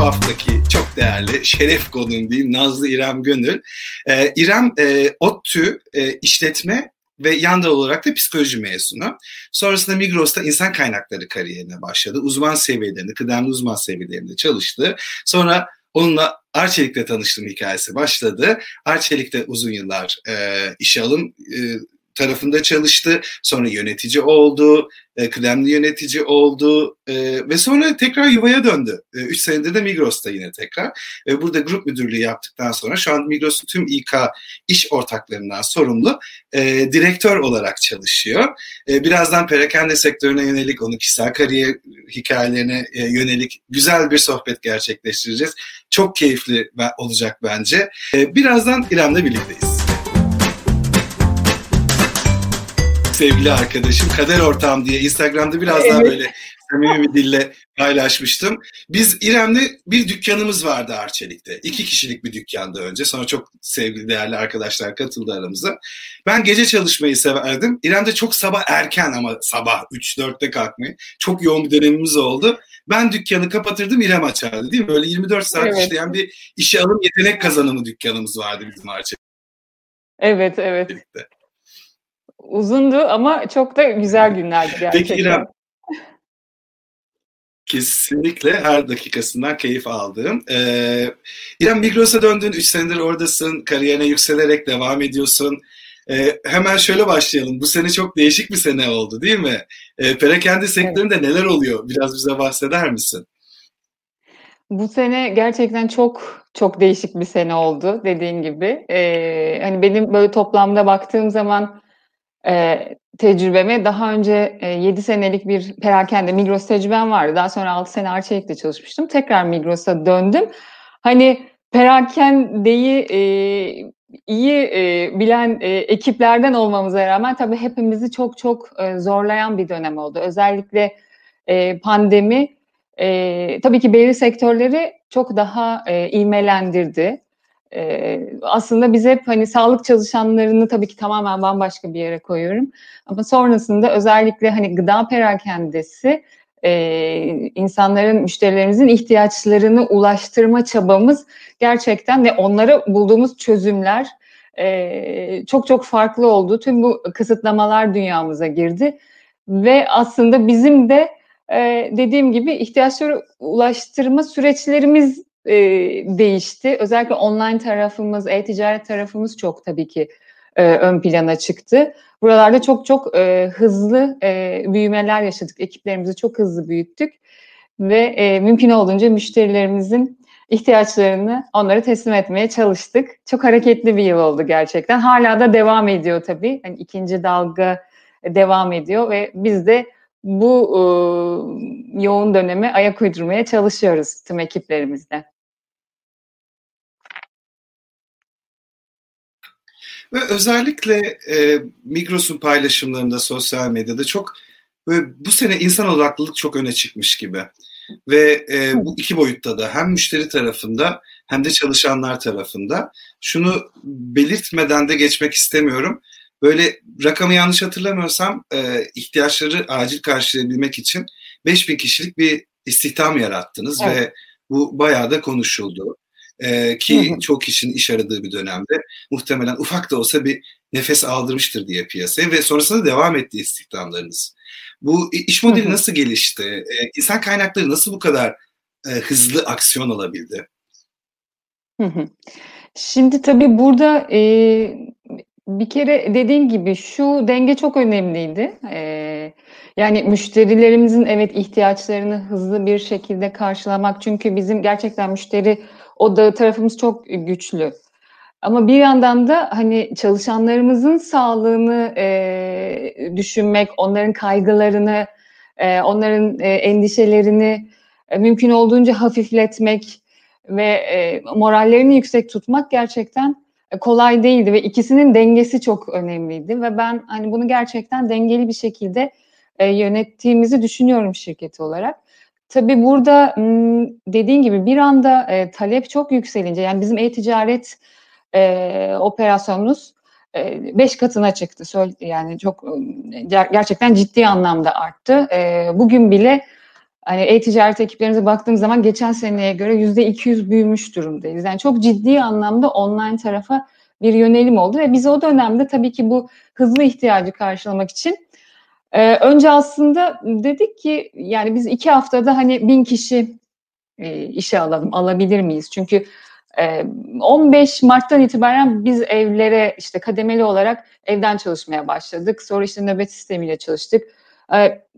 bu haftaki çok değerli şeref konuğum diyeyim Nazlı İrem Gönül. Ee, İrem e, ODTÜ e, işletme ve yan olarak da psikoloji mezunu. Sonrasında Migros'ta insan kaynakları kariyerine başladı. Uzman seviyelerinde, kıdemli uzman seviyelerinde çalıştı. Sonra onunla Arçelik'te tanıştığım hikayesi başladı. Arçelik'te uzun yıllar e, işe alım e, tarafında çalıştı. Sonra yönetici oldu, e, kıdemli yönetici oldu e, ve sonra tekrar yuvaya döndü. 3 e, senedir de Migros'ta yine tekrar. E, burada grup müdürlüğü yaptıktan sonra şu an Migros'un tüm İK iş ortaklarından sorumlu e, direktör olarak çalışıyor. E, birazdan perakende sektörüne yönelik, onun kişisel kariyer hikayelerine e, yönelik güzel bir sohbet gerçekleştireceğiz. Çok keyifli olacak bence. E, birazdan İrem'le birlikteyiz. Sevgili arkadaşım. Kader Ortağım diye Instagram'da biraz evet. daha böyle samimi bir dille paylaşmıştım. Biz İrem'le bir dükkanımız vardı Arçelik'te. İki kişilik bir dükkanda önce. Sonra çok sevgili değerli arkadaşlar katıldı aramıza. Ben gece çalışmayı severdim. İrem de çok sabah erken ama sabah 3-4'te kalkmayı. Çok yoğun bir dönemimiz oldu. Ben dükkanı kapatırdım İrem açardı değil mi? Böyle 24 saat evet. işleyen bir işe alım yetenek kazanımı dükkanımız vardı bizim Arçelik'te. Evet, evet. Uzundu ama çok da güzel günlerdi gerçekten. Peki İrem, kesinlikle her dakikasından keyif aldığım. Ee, İrem Migros'a döndün, 3 senedir oradasın, kariyerine yükselerek devam ediyorsun. Ee, hemen şöyle başlayalım. Bu sene çok değişik bir sene oldu değil mi? Ee, perakende sektöründe evet. neler oluyor? Biraz bize bahseder misin? Bu sene gerçekten çok çok değişik bir sene oldu dediğin gibi. Ee, hani benim böyle toplamda baktığım zaman e, tecrübeme daha önce e, 7 senelik bir perakende Migros tecrübem vardı. Daha sonra 6 sene Arçelik'te çalışmıştım. Tekrar Migros'a döndüm. Hani perakendeyi e, iyi e, bilen e, ekiplerden olmamıza rağmen tabii hepimizi çok çok e, zorlayan bir dönem oldu. Özellikle e, pandemi e, tabii ki belirli sektörleri çok daha e, ivmelendirdi. Aslında biz hep hani sağlık çalışanlarını tabii ki tamamen bambaşka bir yere koyuyorum. Ama sonrasında özellikle hani gıda perakendesi e, insanların, müşterilerimizin ihtiyaçlarını ulaştırma çabamız gerçekten ve onlara bulduğumuz çözümler e, çok çok farklı oldu. Tüm bu kısıtlamalar dünyamıza girdi ve aslında bizim de e, dediğim gibi ihtiyaçları ulaştırma süreçlerimiz e, değişti. Özellikle online tarafımız, e-ticaret tarafımız çok tabii ki e, ön plana çıktı. Buralarda çok çok e, hızlı e, büyümeler yaşadık. Ekiplerimizi çok hızlı büyüttük ve e, mümkün olduğunca müşterilerimizin ihtiyaçlarını onlara teslim etmeye çalıştık. Çok hareketli bir yıl oldu gerçekten. Hala da devam ediyor tabii. Yani ikinci dalga devam ediyor ve biz de bu e, yoğun döneme ayak uydurmaya çalışıyoruz tüm ekiplerimizle. Ve özellikle e, Migros'un paylaşımlarında sosyal medyada çok böyle bu sene insan odaklılık çok öne çıkmış gibi. Ve e, bu iki boyutta da hem müşteri tarafında hem de çalışanlar tarafında şunu belirtmeden de geçmek istemiyorum. Böyle rakamı yanlış hatırlamıyorsam e, ihtiyaçları acil karşılayabilmek için 5000 kişilik bir istihdam yarattınız evet. ve bu bayağı da konuşuldu. Ee, ki çok kişinin iş aradığı bir dönemde muhtemelen ufak da olsa bir nefes aldırmıştır diye piyasaya ve sonrasında devam etti istihdamlarınız. Bu iş modeli nasıl gelişti? Ee, insan kaynakları nasıl bu kadar e, hızlı aksiyon alabildi? Şimdi tabii burada e, bir kere dediğin gibi şu denge çok önemliydi. Ee, yani müşterilerimizin evet ihtiyaçlarını hızlı bir şekilde karşılamak. Çünkü bizim gerçekten müşteri odağı tarafımız çok güçlü. Ama bir yandan da hani çalışanlarımızın sağlığını e, düşünmek, onların kaygılarını, e, onların e, endişelerini e, mümkün olduğunca hafifletmek ve e, morallerini yüksek tutmak gerçekten e, kolay değildi ve ikisinin dengesi çok önemliydi ve ben hani bunu gerçekten dengeli bir şekilde e, yönettiğimizi düşünüyorum şirket olarak. Tabii burada dediğin gibi bir anda e, talep çok yükselince yani bizim e-ticaret e, operasyonumuz e, beş katına çıktı. Yani çok gerçekten ciddi anlamda arttı. E, bugün bile hani e-ticaret ekiplerimize baktığım zaman geçen seneye göre yüzde 200 büyümüş durumdayız. Yani çok ciddi anlamda online tarafa bir yönelim oldu ve biz o dönemde tabii ki bu hızlı ihtiyacı karşılamak için e, önce aslında dedik ki yani biz iki haftada hani bin kişi e, işe alalım, alabilir miyiz? Çünkü 15 Mart'tan itibaren biz evlere işte kademeli olarak evden çalışmaya başladık. Sonra işte nöbet sistemiyle çalıştık.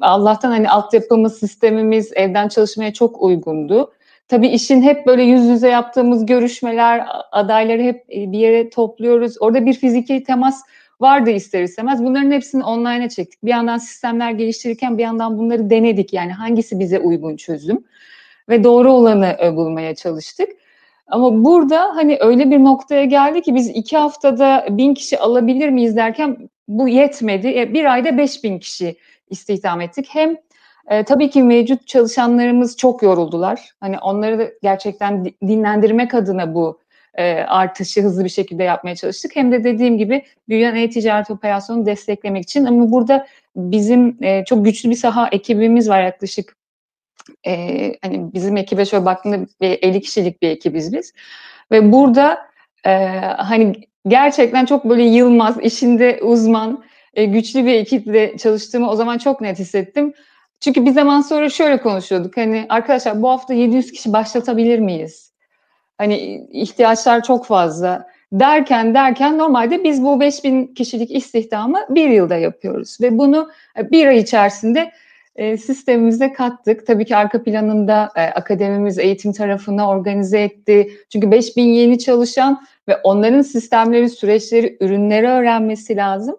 Allah'tan hani altyapımız, sistemimiz evden çalışmaya çok uygundu. Tabii işin hep böyle yüz yüze yaptığımız görüşmeler, adayları hep bir yere topluyoruz. Orada bir fiziki temas vardı ister istemez. Bunların hepsini online'a çektik. Bir yandan sistemler geliştirirken bir yandan bunları denedik. Yani hangisi bize uygun çözüm ve doğru olanı bulmaya çalıştık. Ama burada hani öyle bir noktaya geldi ki biz iki haftada bin kişi alabilir miyiz derken bu yetmedi. E, bir ayda beş bin kişi istihdam ettik. Hem e, tabii ki mevcut çalışanlarımız çok yoruldular. Hani onları da gerçekten dinlendirmek adına bu e, artışı hızlı bir şekilde yapmaya çalıştık. Hem de dediğim gibi büyüyen e-ticaret operasyonu desteklemek için. Ama burada bizim e, çok güçlü bir saha ekibimiz var yaklaşık e, hani bizim ekibe şöyle baktığında bir 50 kişilik bir ekibiz biz. Ve burada e, hani gerçekten çok böyle yılmaz, işinde uzman, e, güçlü bir ekiple çalıştığımı o zaman çok net hissettim. Çünkü bir zaman sonra şöyle konuşuyorduk. Hani arkadaşlar bu hafta 700 kişi başlatabilir miyiz? Hani ihtiyaçlar çok fazla derken derken normalde biz bu 5000 kişilik istihdamı bir yılda yapıyoruz ve bunu bir ay içerisinde e, sistemimize kattık. Tabii ki arka planında e, akademimiz eğitim tarafına organize etti. Çünkü 5000 yeni çalışan ve onların sistemleri, süreçleri, ürünleri öğrenmesi lazım.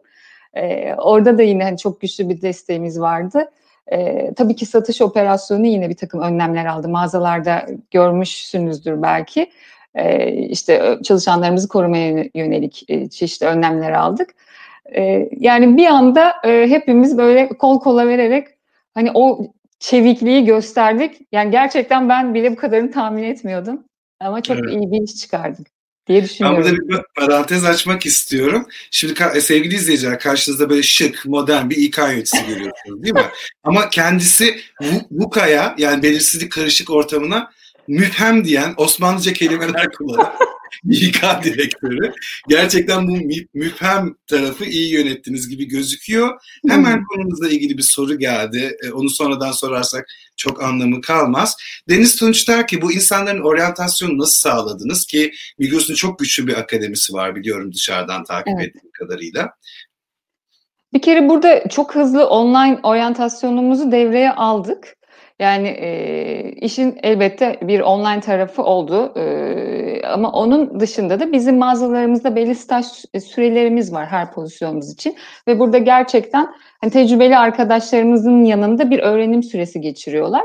E, orada da yine hani çok güçlü bir desteğimiz vardı. E, tabii ki satış operasyonu yine bir takım önlemler aldı. Mağazalarda görmüşsünüzdür belki. E, işte çalışanlarımızı korumaya yönelik e, çeşitli önlemler aldık. E, yani bir anda e, hepimiz böyle kol kola vererek hani o çevikliği gösterdik. Yani gerçekten ben bile bu kadarını tahmin etmiyordum. Ama çok evet. iyi bir iş çıkardık diye düşünüyorum. Ben burada bir parantez açmak istiyorum. Şimdi sevgili izleyiciler karşınızda böyle şık, modern bir İK yöneticisi görüyorsunuz değil mi? Ama kendisi VUCA'ya yani belirsizlik karışık ortamına müphem diyen Osmanlıca kelimeler kullanan İK direktörü. Gerçekten bu müphem tarafı iyi yönettiniz gibi gözüküyor. Hemen hmm. konumuzla ilgili bir soru geldi. E, onu sonradan sorarsak çok anlamı kalmaz. Deniz Tunç der ki bu insanların oryantasyonu nasıl sağladınız ki Migros'un çok güçlü bir akademisi var biliyorum dışarıdan takip evet. ettiğim kadarıyla. Bir kere burada çok hızlı online oryantasyonumuzu devreye aldık. Yani e, işin elbette bir online tarafı oldu e, ama onun dışında da bizim mağazalarımızda belli staj sürelerimiz var her pozisyonumuz için ve burada gerçekten hani tecrübeli arkadaşlarımızın yanında bir öğrenim süresi geçiriyorlar.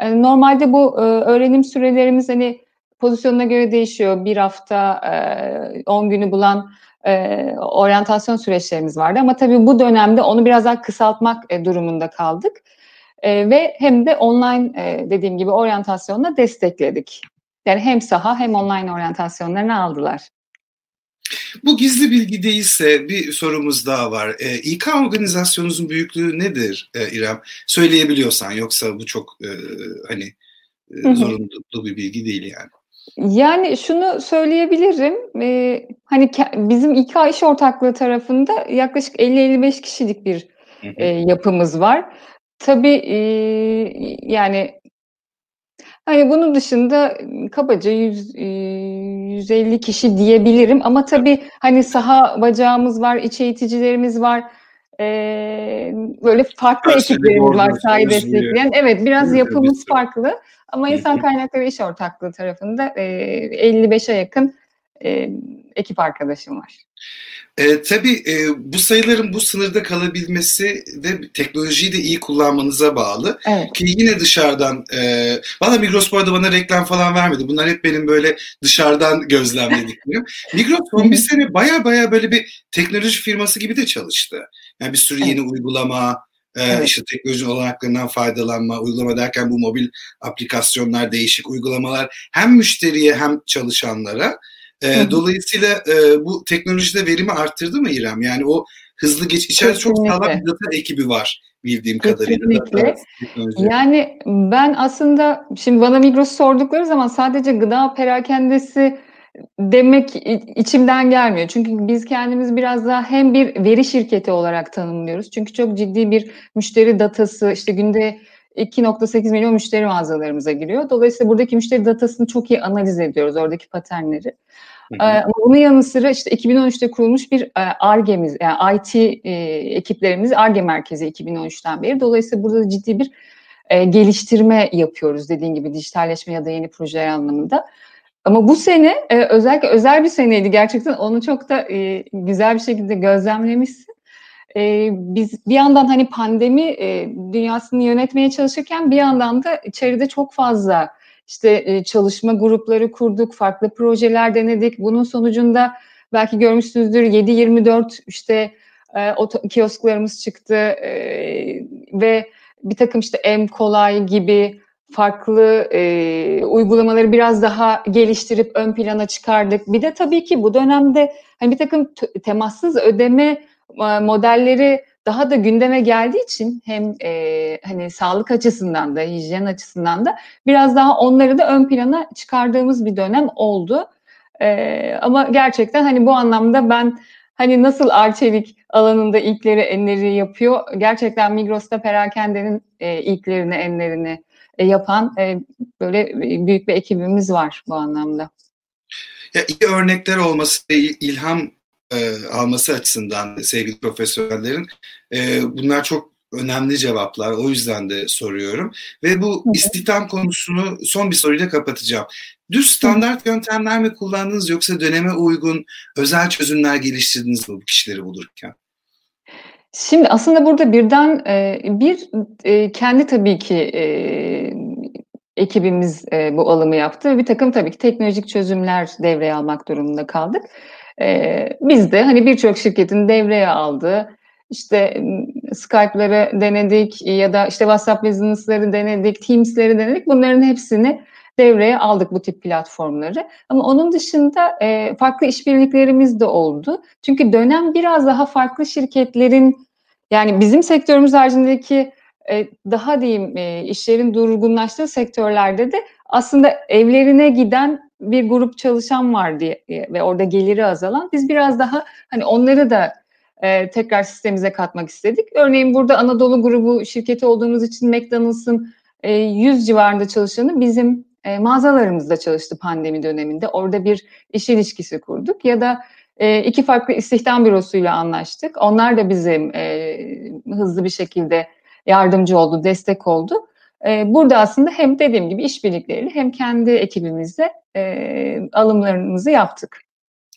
E, normalde bu e, öğrenim sürelerimiz hani pozisyonuna göre değişiyor. Bir hafta 10 e, günü bulan e, oryantasyon süreçlerimiz vardı ama tabii bu dönemde onu biraz daha kısaltmak e, durumunda kaldık. E, ve hem de online e, dediğim gibi oryantasyonla destekledik. Yani hem saha hem online oryantasyonlarını aldılar. Bu gizli bilgi değilse bir sorumuz daha var. E, İK organizasyonunuzun büyüklüğü nedir e, İrem? Söyleyebiliyorsan yoksa bu çok e, hani e, zorunlu bir bilgi değil yani. Yani şunu söyleyebilirim. E, hani bizim İK iş ortaklığı tarafında yaklaşık 50-55 kişilik bir e, yapımız var. Tabii, yani hani bunun dışında kabaca yüz eee, 150 kişi diyebilirim ama tabii hani saha bacağımız var, iç eğiticilerimiz var. Böyle farklı ekiplerimiz var sahayı destekleyen. Evet, biraz yapımız farklı ama insan kaynakları iş ortaklığı tarafında eee, 55'e yakın eee, ekip arkadaşım var. E, tabii e, bu sayıların bu sınırda kalabilmesi de teknolojiyi de iyi kullanmanıza bağlı. Evet. Ki yine dışarıdan, e, valla Migros bu arada bana reklam falan vermedi. Bunlar hep benim böyle dışarıdan gözlemlediklerim. Migros son bir sene baya baya böyle bir teknoloji firması gibi de çalıştı. Yani bir sürü yeni evet. uygulama, e, evet. işte teknoloji olanaklarından faydalanma, uygulama derken bu mobil aplikasyonlar, değişik uygulamalar hem müşteriye hem çalışanlara e, dolayısıyla e, bu teknolojide verimi arttırdı mı İrem? Yani o hızlı geç. İçeride çok sağlam bir data ekibi var bildiğim Kesinlikle. kadarıyla. Yani ben aslında şimdi bana Migros sordukları zaman sadece gıda perakendesi demek içimden gelmiyor. Çünkü biz kendimiz biraz daha hem bir veri şirketi olarak tanımlıyoruz. Çünkü çok ciddi bir müşteri datası işte günde 2.8 milyon müşteri mağazalarımıza giriyor. Dolayısıyla buradaki müşteri datasını çok iyi analiz ediyoruz oradaki paternleri. Hı. Ama bunun yanı sıra işte 2013'te kurulmuş bir ARGE'miz, yani IT e, ekiplerimiz ARGE merkezi 2013'ten beri. Dolayısıyla burada ciddi bir e, geliştirme yapıyoruz dediğin gibi dijitalleşme ya da yeni projeler anlamında. Ama bu sene e, özellikle özel bir seneydi gerçekten onu çok da e, güzel bir şekilde gözlemlemişsin. E, biz bir yandan hani pandemi e, dünyasını yönetmeye çalışırken bir yandan da içeride çok fazla işte e, çalışma grupları kurduk, farklı projeler denedik. Bunun sonucunda belki görmüşsünüzdür 7-24 işte e, kiosklarımız çıktı e, ve bir takım işte M kolay gibi farklı e, uygulamaları biraz daha geliştirip ön plana çıkardık. Bir de tabii ki bu dönemde hani bir takım temassız ödeme modelleri daha da gündeme geldiği için hem e, hani sağlık açısından da hijyen açısından da biraz daha onları da ön plana çıkardığımız bir dönem oldu. E, ama gerçekten hani bu anlamda ben hani nasıl Arçelik alanında ilkleri enleri yapıyor gerçekten Migros'ta perakendenin e, ilklerini enlerini e, yapan e, böyle büyük bir ekibimiz var bu anlamda. Ya iyi örnekler olması, ilham e, alması açısından sevgili profesörlerin e, bunlar çok önemli cevaplar. O yüzden de soruyorum. Ve bu istihdam konusunu son bir soruyla kapatacağım. Düz standart yöntemler mi kullandınız yoksa döneme uygun özel çözümler geliştirdiniz mi bu kişileri bulurken? Şimdi aslında burada birden e, bir e, kendi tabii ki e, ekibimiz bu alımı yaptı. Bir takım tabii ki teknolojik çözümler devreye almak durumunda kaldık. E, biz de hani birçok şirketin devreye aldığı işte Skype'ları denedik ya da işte WhatsApp Business'ları denedik, Teams'leri denedik. Bunların hepsini devreye aldık bu tip platformları. Ama onun dışında e, farklı işbirliklerimiz de oldu. Çünkü dönem biraz daha farklı şirketlerin yani bizim sektörümüz haricindeki e, daha diyeyim e, işlerin durgunlaştığı sektörlerde de aslında evlerine giden bir grup çalışan var diye ve orada geliri azalan biz biraz daha hani onları da e, tekrar sistemimize katmak istedik. Örneğin burada Anadolu grubu şirketi olduğumuz için McDonald's'ın e, 100 civarında çalışanı bizim e, mağazalarımızda çalıştı pandemi döneminde. Orada bir iş ilişkisi kurduk ya da e, iki farklı istihdam bürosuyla anlaştık. Onlar da bizim e, hızlı bir şekilde yardımcı oldu, destek oldu. E, burada aslında hem dediğim gibi işbirlikleriyle hem kendi ekibimizle e, alımlarımızı yaptık.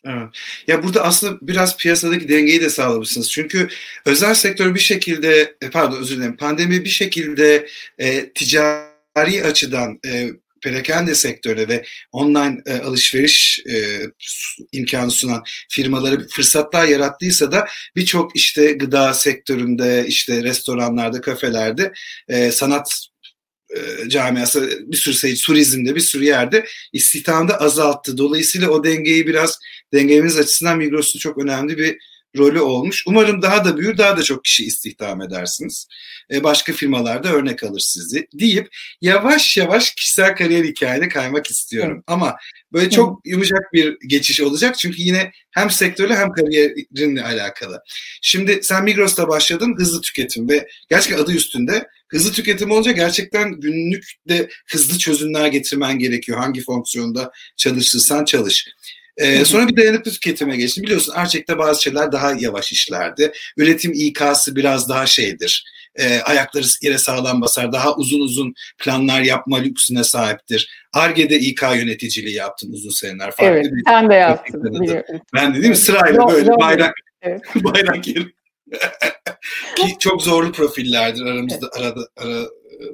Evet. Ya burada aslında biraz piyasadaki dengeyi de sağlamışsınız. Çünkü özel sektör bir şekilde, e, pardon özür dilerim, pandemi bir şekilde e, ticari açıdan e, perakende sektörü ve online e, alışveriş e, imkanı sunan firmaları fırsatlar yarattıysa da birçok işte gıda sektöründe, işte restoranlarda, kafelerde e, sanat e, camiası bir sürü sayı turizmde bir sürü yerde istihdamda azalttı. Dolayısıyla o dengeyi biraz dengemiz açısından Migros'un çok önemli bir rolü olmuş. Umarım daha da büyür, daha da çok kişi istihdam edersiniz. E, başka firmalarda örnek alır sizi deyip yavaş yavaş kişisel kariyer hikayene kaymak istiyorum. Evet. Ama böyle çok yumuşak bir geçiş olacak çünkü yine hem sektörle hem kariyerinle alakalı. Şimdi sen Migros'ta başladın hızlı tüketim ve gerçekten adı üstünde hızlı tüketim olunca gerçekten günlük de hızlı çözümler getirmen gerekiyor. Hangi fonksiyonda çalışırsan çalış. Ee, sonra bir dayanıklı tüketime geçtim. Biliyorsun Arçek'te bazı şeyler daha yavaş işlerdi. Üretim İK'sı biraz daha şeydir. E, ayakları yere sağlam basar. Daha uzun uzun planlar yapma lüksüne sahiptir. Arge'de İK yöneticiliği yaptın uzun seneler. Farklı evet, bir sen de yaptın. Ben de değil mi? Sırayla böyle bayrak evet. bayrak yeri. Ki çok zorlu profillerdir aramızda evet. arada, ara,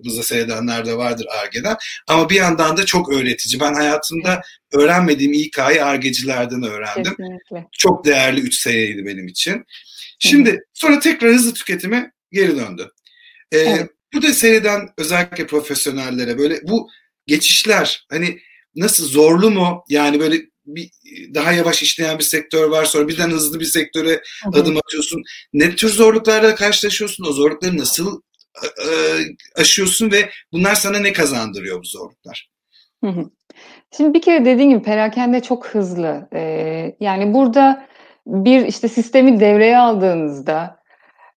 bize seyredenler de vardır Arge'den. Ama bir yandan da çok öğretici. Ben hayatımda öğrenmediğim İK'yı Argecilerden öğrendim. Kesinlikle. Çok değerli üç seneydi benim için. Şimdi sonra tekrar hızlı tüketime geri döndü. Ee, evet. Bu da seyreden özellikle profesyonellere böyle bu geçişler hani nasıl zorlu mu? Yani böyle bir daha yavaş işleyen bir sektör var. Sonra birden hızlı bir sektöre adım atıyorsun. Ne tür zorluklarla karşılaşıyorsun? O zorlukları nasıl e, aşıyorsun ve bunlar sana ne kazandırıyor bu zorluklar? Şimdi bir kere dediğim gibi perakende çok hızlı. Ee, yani burada bir işte sistemi devreye aldığınızda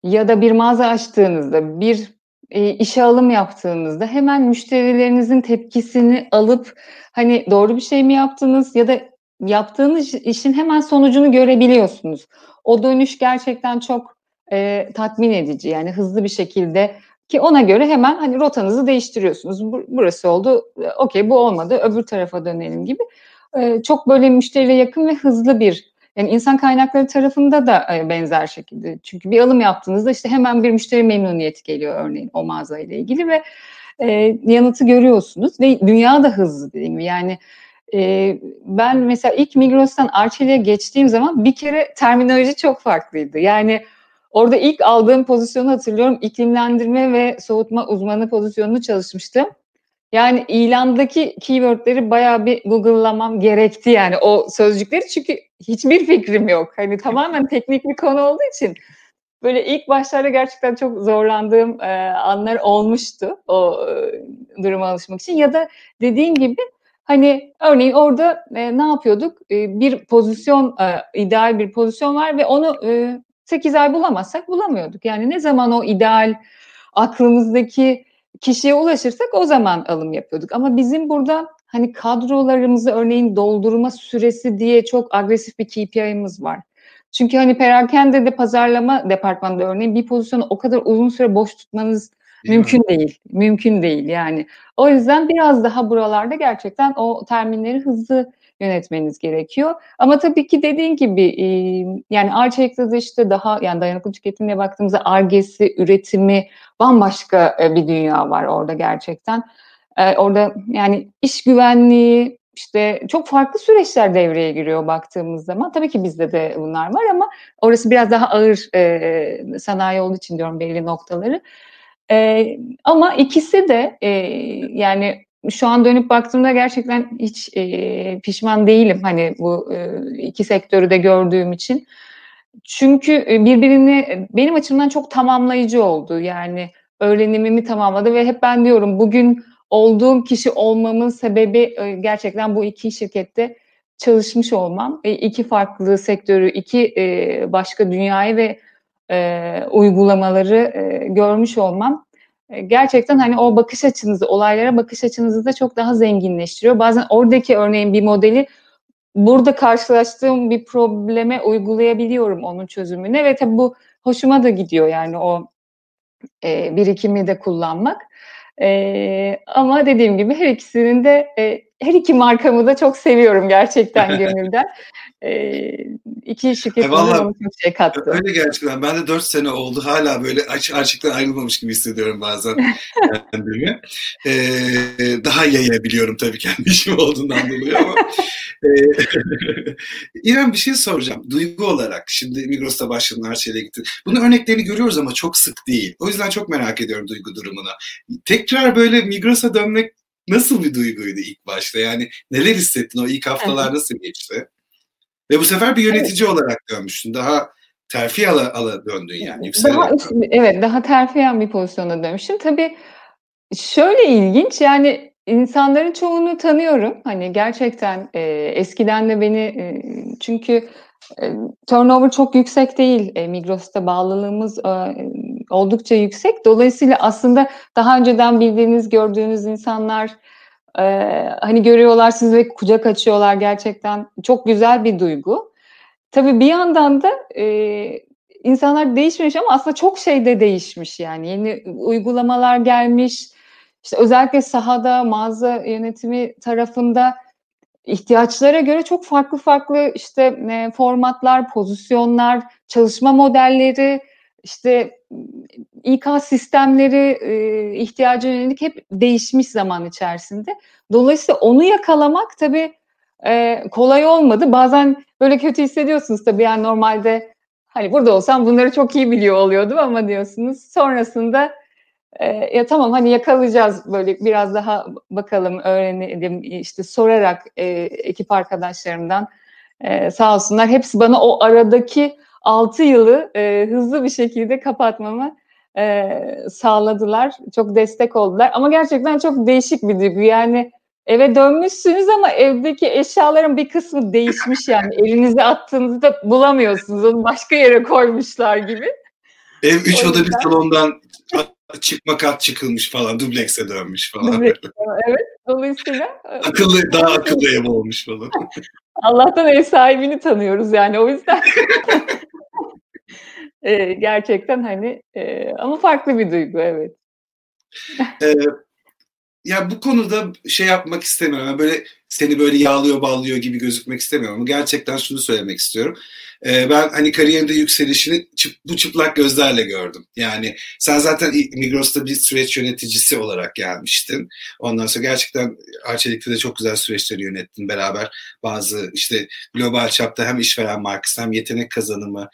ya da bir mağaza açtığınızda, bir e, işe alım yaptığınızda hemen müşterilerinizin tepkisini alıp hani doğru bir şey mi yaptınız ya da yaptığınız işin hemen sonucunu görebiliyorsunuz. O dönüş gerçekten çok e, tatmin edici. Yani hızlı bir şekilde ki ona göre hemen hani rotanızı değiştiriyorsunuz. Burası oldu, e, okey bu olmadı, öbür tarafa dönelim gibi. E, çok böyle müşteriyle yakın ve hızlı bir yani insan kaynakları tarafında da e, benzer şekilde. Çünkü bir alım yaptığınızda işte hemen bir müşteri memnuniyeti geliyor örneğin o mağaza ile ilgili ve e, yanıtı görüyorsunuz ve dünya da hızlı dediğim gibi. Yani e, ben mesela ilk Migros'tan Arçelik'e geçtiğim zaman bir kere terminoloji çok farklıydı. Yani orada ilk aldığım pozisyonu hatırlıyorum. İklimlendirme ve soğutma uzmanı pozisyonunu çalışmıştım. Yani ilandaki keywordleri bayağı bir Google'lamam gerekti yani o sözcükleri çünkü hiçbir fikrim yok. Hani tamamen teknik bir konu olduğu için böyle ilk başlarda gerçekten çok zorlandığım e, anlar olmuştu o e, duruma alışmak için ya da dediğin gibi hani örneğin orada e, ne yapıyorduk? E, bir pozisyon e, ideal bir pozisyon var ve onu e, 8 ay bulamazsak bulamıyorduk. Yani ne zaman o ideal aklımızdaki kişiye ulaşırsak o zaman alım yapıyorduk. Ama bizim burada hani kadrolarımızı örneğin doldurma süresi diye çok agresif bir KPI'miz var. Çünkü hani perakende de pazarlama departmanında örneğin bir pozisyonu o kadar uzun süre boş tutmanız mümkün değil. Mümkün değil yani. O yüzden biraz daha buralarda gerçekten o terminleri hızlı yönetmeniz gerekiyor. Ama tabii ki dediğin gibi yani de işte daha yani dayanıklı tüketimle baktığımızda argesi, üretimi bambaşka bir dünya var orada gerçekten. Orada yani iş güvenliği, işte çok farklı süreçler devreye giriyor baktığımız zaman. Tabii ki bizde de bunlar var ama orası biraz daha ağır e, sanayi olduğu için diyorum belli noktaları. E, ama ikisi de e, yani şu an dönüp baktığımda gerçekten hiç e, pişman değilim hani bu e, iki sektörü de gördüğüm için. Çünkü birbirini benim açımdan çok tamamlayıcı oldu. Yani öğrenimimi tamamladı ve hep ben diyorum bugün olduğum kişi olmamın sebebi gerçekten bu iki şirkette çalışmış olmam. E, iki farklı sektörü, iki başka dünyayı ve e, uygulamaları e, görmüş olmam e, gerçekten hani o bakış açınızı, olaylara bakış açınızı da çok daha zenginleştiriyor. Bazen oradaki örneğin bir modeli burada karşılaştığım bir probleme uygulayabiliyorum onun çözümüne ve tabii bu hoşuma da gidiyor yani o e, birikimi de kullanmak. E, ama dediğim gibi her ikisinin de e, her iki markamı da çok seviyorum gerçekten gönülden. e, iki şirketin bana çok şey kattı. Öyle gerçekten. Ben de dört sene oldu. Hala böyle aç, açıktan ayrılmamış gibi hissediyorum bazen kendimi. E, daha yayabiliyorum tabii kendi işim olduğundan dolayı ama. e, İrem bir şey soracağım. Duygu olarak şimdi Migros'ta başladın Arçelik'e gittin. Bunun örneklerini görüyoruz ama çok sık değil. O yüzden çok merak ediyorum duygu durumunu. Tekrar böyle Migros'a dönmek nasıl bir duyguydu ilk başta? Yani neler hissettin o ilk haftalar nasıl geçti? Ve bu sefer bir yönetici evet. olarak dönmüştün. Daha terfi ala, ala döndün yani. Daha, evet daha terfi bir pozisyona dönmüşüm. Tabii şöyle ilginç yani insanların çoğunu tanıyorum. Hani gerçekten e, eskiden de beni e, çünkü e, turnover çok yüksek değil. E, Migros'ta bağlılığımız e, oldukça yüksek. Dolayısıyla aslında daha önceden bildiğiniz, gördüğünüz insanlar e, hani görüyorlar sizi ve kucak açıyorlar gerçekten. Çok güzel bir duygu. Tabii bir yandan da e, insanlar değişmiş ama aslında çok şey de değişmiş yani. Yeni uygulamalar gelmiş. İşte özellikle sahada, mağaza yönetimi tarafında ihtiyaçlara göre çok farklı farklı işte e, formatlar, pozisyonlar, çalışma modelleri, işte İK sistemleri e, ihtiyaca yönelik hep değişmiş zaman içerisinde. Dolayısıyla onu yakalamak tabii e, kolay olmadı. Bazen böyle kötü hissediyorsunuz tabii yani normalde hani burada olsam bunları çok iyi biliyor oluyordum ama diyorsunuz sonrasında e, ya tamam hani yakalayacağız böyle biraz daha bakalım öğrenelim işte sorarak e, ekip arkadaşlarımdan e, sağ olsunlar hepsi bana o aradaki 6 yılı e, hızlı bir şekilde kapatmamı e, sağladılar. Çok destek oldular. Ama gerçekten çok değişik bir duygu. Yani eve dönmüşsünüz ama evdeki eşyaların bir kısmı değişmiş yani. Elinize attığınızda bulamıyorsunuz. Onu başka yere koymuşlar gibi. Ev üç oda bir salondan çıkma kat çıkılmış falan. Dublekse dönmüş falan. evet. Dolayısıyla akıllı daha akıllı ev olmuş falan. Allah'tan ev sahibini tanıyoruz yani o yüzden. e, gerçekten hani e, ama farklı bir duygu evet. ee, ya bu konuda şey yapmak istemiyorum. Böyle seni böyle yağlıyor bağlıyor gibi gözükmek istemiyorum. Ama gerçekten şunu söylemek istiyorum. Ee, ben hani kariyerinde yükselişini çıp, bu çıplak gözlerle gördüm. Yani sen zaten Migros'ta bir süreç yöneticisi olarak gelmiştin. Ondan sonra gerçekten Arçelik'te de çok güzel süreçleri yönettin beraber. Bazı işte global çapta hem işveren markası hem yetenek kazanımı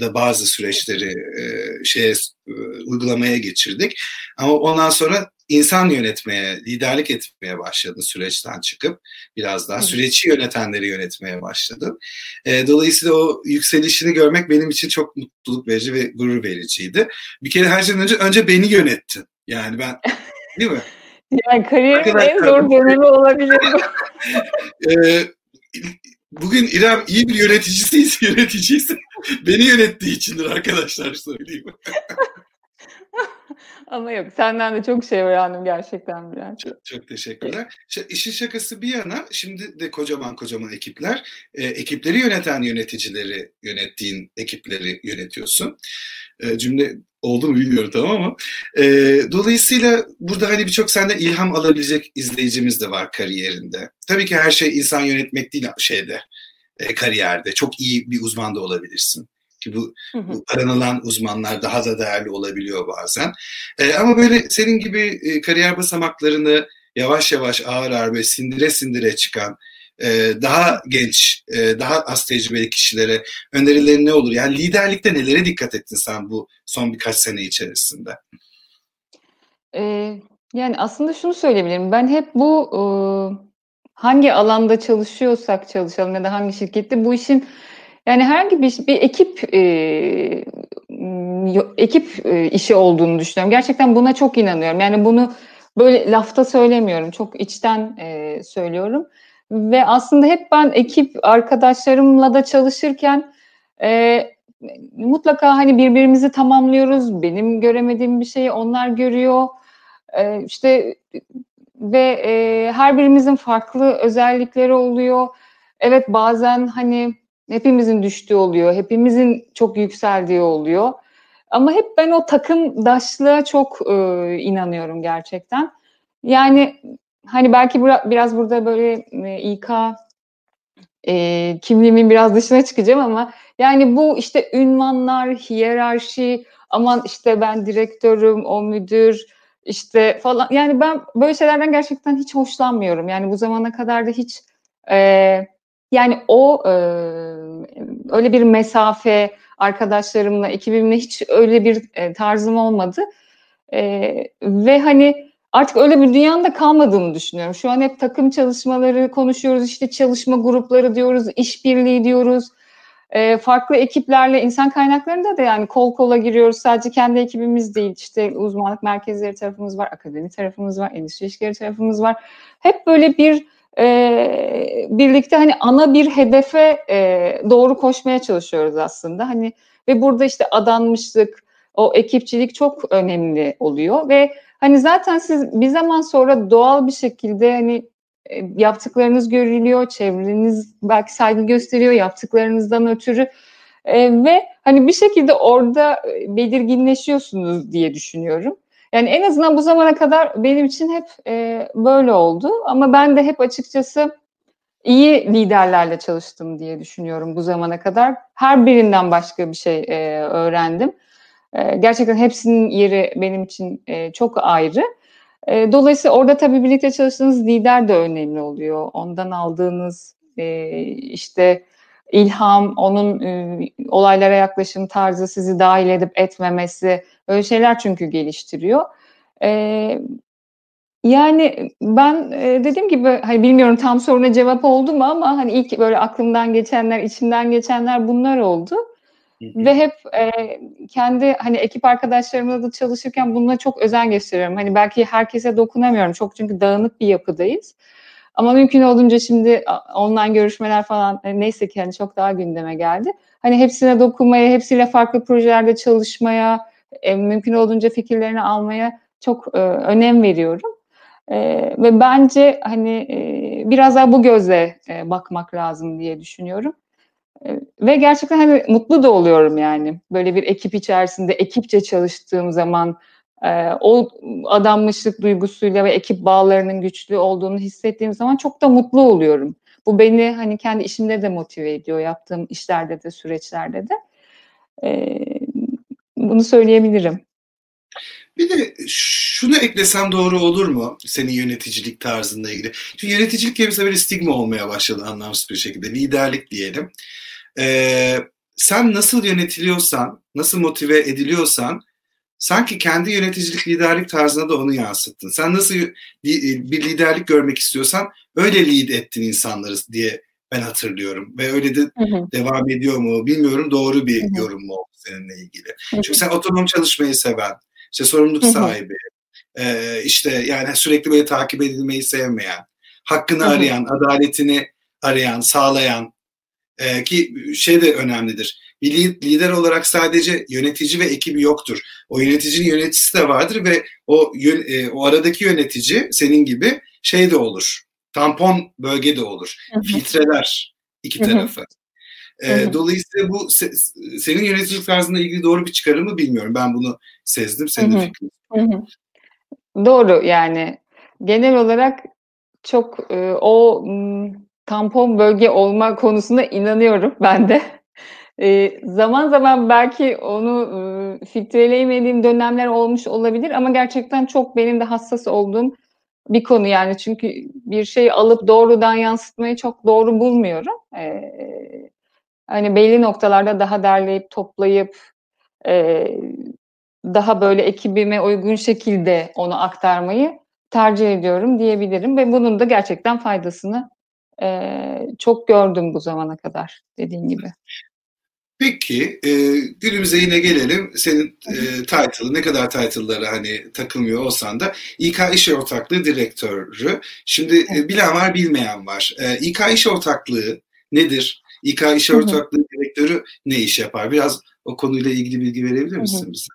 da bazı süreçleri e, şeye e, uygulamaya geçirdik. Ama ondan sonra insan yönetmeye, liderlik etmeye başladın süreçten çıkıp biraz daha süreci yönetenleri yönetmeye başladın. E, dolayısıyla o yükselişini görmek benim için çok mutluluk verici ve gurur vericiydi. Bir kere her şeyden önce önce beni yönettin. Yani ben değil mi? Yani kariyerin en zor dönemi olabilir bu. e, bugün İrem iyi bir yöneticisiyiz, yöneticiyse beni yönettiği içindir arkadaşlar söyleyeyim. Ama yok senden de çok şey öğrendim gerçekten Bülent. Çok, çok teşekkürler. Evet. İşin şakası bir yana şimdi de kocaman kocaman ekipler. E, ekipleri yöneten yöneticileri yönettiğin ekipleri yönetiyorsun. E, cümle oldu mu bilmiyorum tamam ama. E, dolayısıyla burada hani birçok senden ilham alabilecek izleyicimiz de var kariyerinde. Tabii ki her şey insan yönetmek değil şeyde e, kariyerde. Çok iyi bir uzman da olabilirsin. Ki bu, bu aranılan uzmanlar daha da değerli olabiliyor bazen. E, ama böyle senin gibi e, kariyer basamaklarını yavaş yavaş ağır ağır ve sindire sindire çıkan e, daha genç, e, daha az tecrübeli kişilere önerilerin ne olur? Yani liderlikte nelere dikkat ettin sen bu son birkaç sene içerisinde? Ee, yani aslında şunu söyleyebilirim. Ben hep bu e, hangi alanda çalışıyorsak çalışalım ya da hangi şirkette bu işin yani herhangi bir, bir ekip e, ekip e, işi olduğunu düşünüyorum. Gerçekten buna çok inanıyorum. Yani bunu böyle lafta söylemiyorum. Çok içten e, söylüyorum. Ve aslında hep ben ekip arkadaşlarımla da çalışırken e, mutlaka hani birbirimizi tamamlıyoruz. Benim göremediğim bir şeyi onlar görüyor. E, işte ve e, her birimizin farklı özellikleri oluyor. Evet bazen hani hepimizin düştüğü oluyor, hepimizin çok yükseldiği oluyor. Ama hep ben o takımdaşlığa çok e, inanıyorum gerçekten. Yani hani belki biraz burada böyle e, İK e, kimliğimin biraz dışına çıkacağım ama yani bu işte ünvanlar, hiyerarşi, aman işte ben direktörüm, o müdür işte falan. Yani ben böyle şeylerden gerçekten hiç hoşlanmıyorum. Yani bu zamana kadar da hiç e, yani o e, öyle bir mesafe arkadaşlarımla, ekibimle hiç öyle bir e, tarzım olmadı. E, ve hani artık öyle bir dünyanın da kalmadığını düşünüyorum. Şu an hep takım çalışmaları konuşuyoruz, işte çalışma grupları diyoruz, işbirliği diyoruz. E, farklı ekiplerle insan kaynaklarında da yani kol kola giriyoruz. Sadece kendi ekibimiz değil. İşte uzmanlık merkezleri tarafımız var, akademi tarafımız var, endüstri ilişkileri tarafımız var. Hep böyle bir e, birlikte hani ana bir hedefe e, doğru koşmaya çalışıyoruz aslında. Hani ve burada işte adanmışlık, o ekipçilik çok önemli oluyor ve hani zaten siz bir zaman sonra doğal bir şekilde hani e, yaptıklarınız görülüyor, çevreniz belki saygı gösteriyor yaptıklarınızdan ötürü e, ve hani bir şekilde orada e, belirginleşiyorsunuz diye düşünüyorum. Yani en azından bu zamana kadar benim için hep e, böyle oldu. Ama ben de hep açıkçası iyi liderlerle çalıştım diye düşünüyorum bu zamana kadar. Her birinden başka bir şey e, öğrendim. E, gerçekten hepsinin yeri benim için e, çok ayrı. E, dolayısıyla orada tabii birlikte çalıştığınız lider de önemli oluyor. Ondan aldığınız e, işte ilham, onun e, olaylara yaklaşım tarzı sizi dahil edip etmemesi öyle şeyler çünkü geliştiriyor. Eee, yani ben, eee, dediğim gibi, hani, bilmiyorum tam soruna cevap oldu mu ama, hani, ilk böyle aklımdan geçenler, içimden geçenler bunlar oldu. Ve hep, eee, kendi, hani, ekip arkadaşlarımla da çalışırken buna çok özen gösteriyorum. Hani, belki herkese dokunamıyorum çok çünkü dağınık bir yapıdayız. Ama mümkün olduğunca şimdi online görüşmeler falan, eee, neyse ki, hani, çok daha gündeme geldi. Hani, hepsine dokunmaya, hepsiyle farklı projelerde çalışmaya, eee, mümkün olduğunca fikirlerini almaya çok, eee, önem veriyorum. Eee, ve bence, hani, eee, biraz daha bu gözle, eee, bakmak lazım diye düşünüyorum. Ve gerçekten, hani, mutlu da oluyorum yani. Böyle bir ekip içerisinde ekipçe çalıştığım zaman, eee, o adanmışlık duygusuyla ve ekip bağlarının güçlü olduğunu hissettiğim zaman çok da mutlu oluyorum. Bu beni, hani, kendi işimde de motive ediyor, yaptığım işlerde de, süreçlerde de. Eee, bunu söyleyebilirim. Bir de şunu eklesem doğru olur mu senin yöneticilik tarzınla ilgili? Çünkü yöneticilik kelimesi böyle stigma olmaya başladı anlamsız bir şekilde. Liderlik diyelim. Ee, sen nasıl yönetiliyorsan, nasıl motive ediliyorsan sanki kendi yöneticilik liderlik tarzına da onu yansıttın. Sen nasıl bir liderlik görmek istiyorsan öyle lead ettin insanları diye ben hatırlıyorum. Ve öyle de hı hı. devam ediyor mu bilmiyorum doğru bir hı hı. yorum mu seninle ilgili. Hı hı. Çünkü sen otonom çalışmayı seven, işte sorumluluk sahibi, e, işte yani sürekli böyle takip edilmeyi sevmeyen, hakkını arayan, adaletini arayan, sağlayan e, ki şey de önemlidir. Bir lider olarak sadece yönetici ve ekibi yoktur. O yöneticinin yöneticisi de vardır ve o e, o aradaki yönetici senin gibi şey de olur. Tampon bölge de olur. Filtreler iki tarafı. E, dolayısıyla bu se, senin yöneticilik tarzına ilgili doğru bir çıkarım mı bilmiyorum. Ben bunu sezdim. Senin de fikrin. Doğru yani. Genel olarak çok e, o tampon bölge olma konusunda inanıyorum ben de. E, zaman zaman belki onu e, filtreleyemediğim dönemler olmuş olabilir ama gerçekten çok benim de hassas olduğum bir konu yani çünkü bir şey alıp doğrudan yansıtmayı çok doğru bulmuyorum. E, hani belli noktalarda daha derleyip toplayıp e, daha böyle ekibime uygun şekilde onu aktarmayı tercih ediyorum diyebilirim ve bunun da gerçekten faydasını e, çok gördüm bu zamana kadar dediğin gibi. Peki e, günümüze yine gelelim. Senin e, title'ı ne kadar title'lara hani takılmıyor olsan da İK İş Ortaklığı Direktörü. Şimdi e, bilen var bilmeyen var. E, İK İş Ortaklığı nedir? İK İş Ortaklığı Direktörü ne iş yapar? Biraz o konuyla ilgili bilgi verebilir misin bize?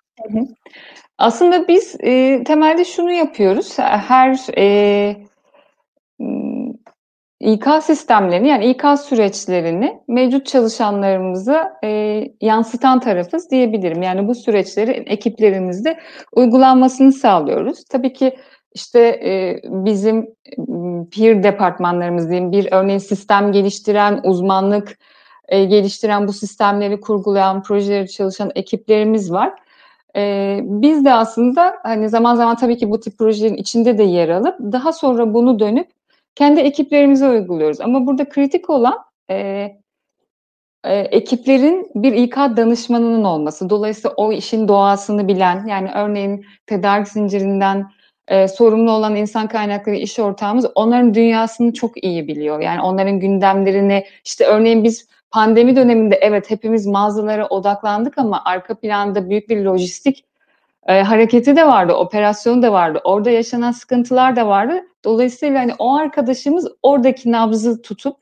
Aslında biz e, temelde şunu yapıyoruz. Her e, İK sistemlerini yani İK süreçlerini mevcut çalışanlarımıza e, yansıtan tarafız diyebilirim. Yani bu süreçleri ekiplerimizde uygulanmasını sağlıyoruz. Tabii ki işte e, bizim peer departmanlarımız diyeyim bir örneğin sistem geliştiren, uzmanlık e, geliştiren, bu sistemleri kurgulayan, projeleri çalışan ekiplerimiz var. E, biz de aslında hani zaman zaman tabii ki bu tip projelerin içinde de yer alıp daha sonra bunu dönüp kendi ekiplerimize uyguluyoruz. Ama burada kritik olan e, e, ekiplerin bir İK danışmanının olması. Dolayısıyla o işin doğasını bilen, yani örneğin tedarik zincirinden e, sorumlu olan insan kaynakları iş ortağımız onların dünyasını çok iyi biliyor. Yani onların gündemlerini, işte örneğin biz pandemi döneminde evet hepimiz mağazalara odaklandık ama arka planda büyük bir lojistik e, hareketi de vardı, operasyonu da vardı. Orada yaşanan sıkıntılar da vardı. Dolayısıyla hani o arkadaşımız oradaki nabzı tutup